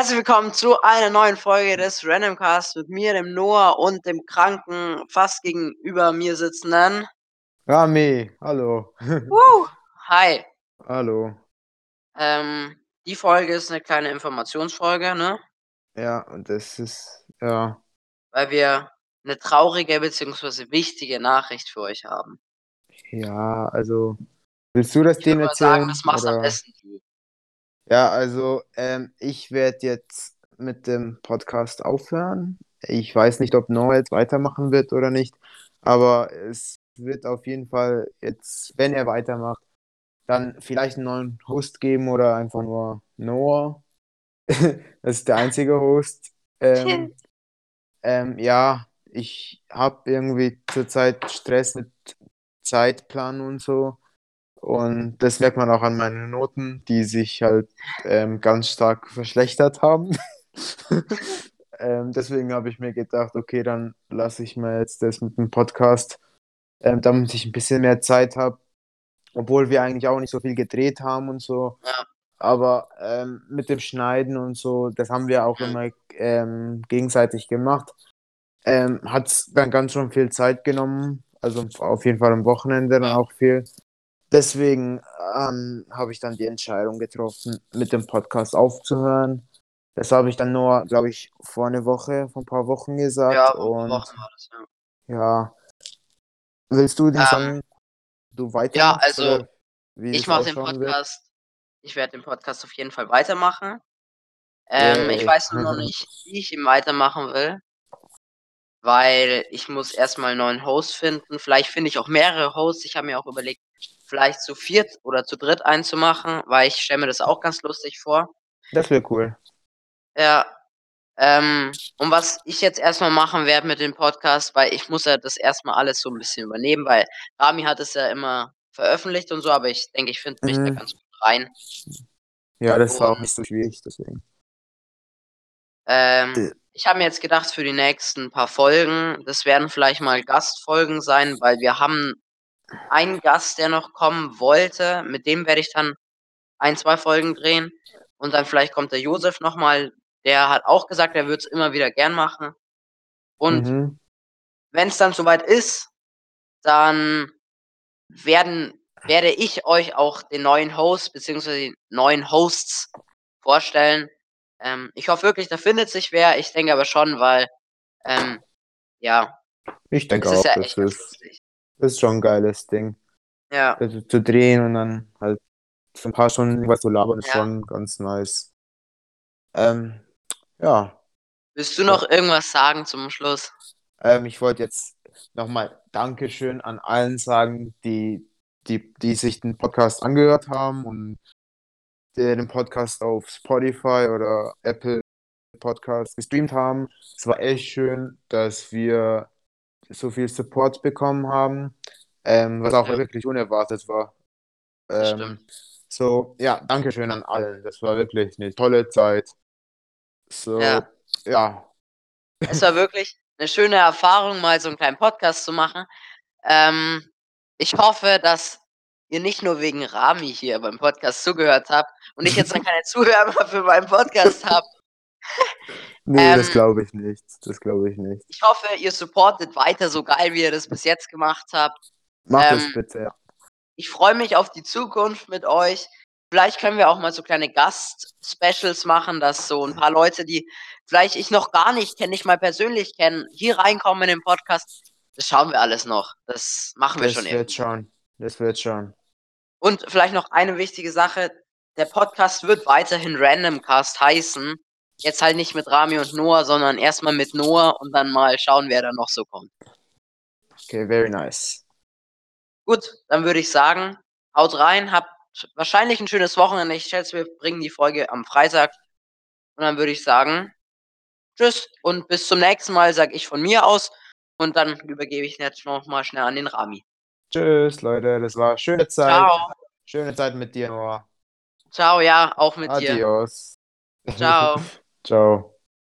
Herzlich willkommen zu einer neuen Folge des Randomcast mit mir, dem Noah und dem kranken, fast gegenüber mir sitzenden Rami, hallo. Woo! Hi. Hallo. Ähm, die Folge ist eine kleine Informationsfolge, ne? Ja, und das ist, ja. Weil wir eine traurige bzw. wichtige Nachricht für euch haben. Ja, also, willst du das Ich denen erzählen? sagen, das machst am oder? besten du. Ja, also, ähm, ich werde jetzt mit dem Podcast aufhören. Ich weiß nicht, ob Noah jetzt weitermachen wird oder nicht, aber es wird auf jeden Fall jetzt, wenn er weitermacht, dann vielleicht einen neuen Host geben oder einfach nur Noah. Das ist der einzige Host. Ähm, ähm, ja, ich habe irgendwie zurzeit Stress mit Zeitplan und so. Und das merkt man auch an meinen Noten, die sich halt ähm, ganz stark verschlechtert haben. ähm, deswegen habe ich mir gedacht, okay, dann lasse ich mir jetzt das mit dem Podcast, ähm, damit ich ein bisschen mehr Zeit habe. Obwohl wir eigentlich auch nicht so viel gedreht haben und so. Ja. Aber ähm, mit dem Schneiden und so, das haben wir auch immer ähm, gegenseitig gemacht. Ähm, hat es dann ganz schön viel Zeit genommen. Also auf jeden Fall am Wochenende dann auch viel. Deswegen ähm, habe ich dann die Entscheidung getroffen, mit dem Podcast aufzuhören. Das habe ich dann nur, glaube ich, vor einer Woche, vor ein paar Wochen gesagt. Ja, vor und Wochen war das, ja. ja, willst du den Ähm, sagen, du Ja, weitermachst also wie ich mache den ausschauen wird? Podcast, ich werde den Podcast auf jeden Fall weitermachen. Ähm, ich Yay. weiß nur noch nicht, wie ich ihn weitermachen will. Weil ich muss erstmal einen neuen Host finden. Vielleicht finde ich auch mehrere Hosts. Ich habe mir auch überlegt, vielleicht zu viert oder zu dritt einzumachen, weil ich stelle mir das auch ganz lustig vor. Das wäre cool. Ja. Ähm, und was ich jetzt erstmal machen werde mit dem Podcast, weil ich muss ja das erstmal alles so ein bisschen übernehmen, weil Rami hat es ja immer veröffentlicht und so, aber ich denke, ich finde mich da Mhm. ganz gut rein. Ja, das war auch nicht so schwierig, deswegen. ähm, Äh. ich habe mir jetzt gedacht, für die nächsten paar Folgen, das werden vielleicht mal Gastfolgen sein, weil wir haben einen Gast, der noch kommen wollte. Mit dem werde ich dann ein, zwei Folgen drehen. Und dann vielleicht kommt der Josef nochmal. Der hat auch gesagt, er würde es immer wieder gern machen. Und Mhm. wenn es dann soweit ist, dann werden, werde ich euch auch den neuen Host bzw. die neuen Hosts vorstellen. Ähm, ich hoffe wirklich, da findet sich wer. Ich denke aber schon, weil, ähm, ja, Ich denke auch, ist ja das ist, lustig. Das ist schon ein geiles Ding. Ja, Also zu drehen und dann halt für ein paar Stunden was zu labern, ist Ja. schon ganz nice. Ähm, ja, willst du noch irgendwas sagen zum Schluss? ähm, ich wollte jetzt nochmal Dankeschön an allen sagen, die, die, die sich den Podcast angehört haben und den Podcast auf Spotify oder Apple Podcast gestreamt haben. Es war echt schön, dass wir so viel Support bekommen haben, ähm, was auch Ja. wirklich unerwartet war. Ähm, stimmt. so, ja, Dankeschön an allen. Das war wirklich eine tolle Zeit. So, Ja. ja, Es war wirklich eine schöne Erfahrung, mal so einen kleinen Podcast zu machen. Ähm, ich hoffe, dass ihr nicht nur wegen Rami hier beim Podcast zugehört habt und ich jetzt dann keine Zuhörer für meinen Podcast habe. Nee, das Ähm, glaube ich nicht. Das glaube ich nicht. Ich hoffe, ihr supportet weiter so geil, wie ihr das bis jetzt gemacht habt. Mach das ähm, bitte. Ich freue mich auf die Zukunft mit euch. Vielleicht können wir auch mal so kleine Gast-Specials machen, dass so ein paar Leute, die vielleicht ich noch gar nicht kenne, nicht mal persönlich kennen, hier reinkommen in den Podcast. Das schauen wir alles noch. Das machen wir Das schon wird irgendwie. schon. Das wird schon. Und vielleicht noch eine wichtige Sache. Der Podcast wird weiterhin Randomcast heißen. Jetzt halt nicht mit Rami und Noah, sondern erstmal mit Noah und dann mal schauen, wer da noch so kommt. Okay, very nice. Gut, dann würde ich sagen, haut rein, habt wahrscheinlich ein schönes Wochenende. Ich schätze, wir bringen die Folge am Freitag. Und dann würde ich sagen, tschüss und bis zum nächsten Mal, sage ich von mir aus. Und dann übergebe ich jetzt noch mal schnell an den Rami. Tschüss, Leute. Das war schöne Zeit. Ciao. Schöne Zeit mit dir, Noah. Ciao, ja, auch mit dir. Adios. Ciao. Ciao.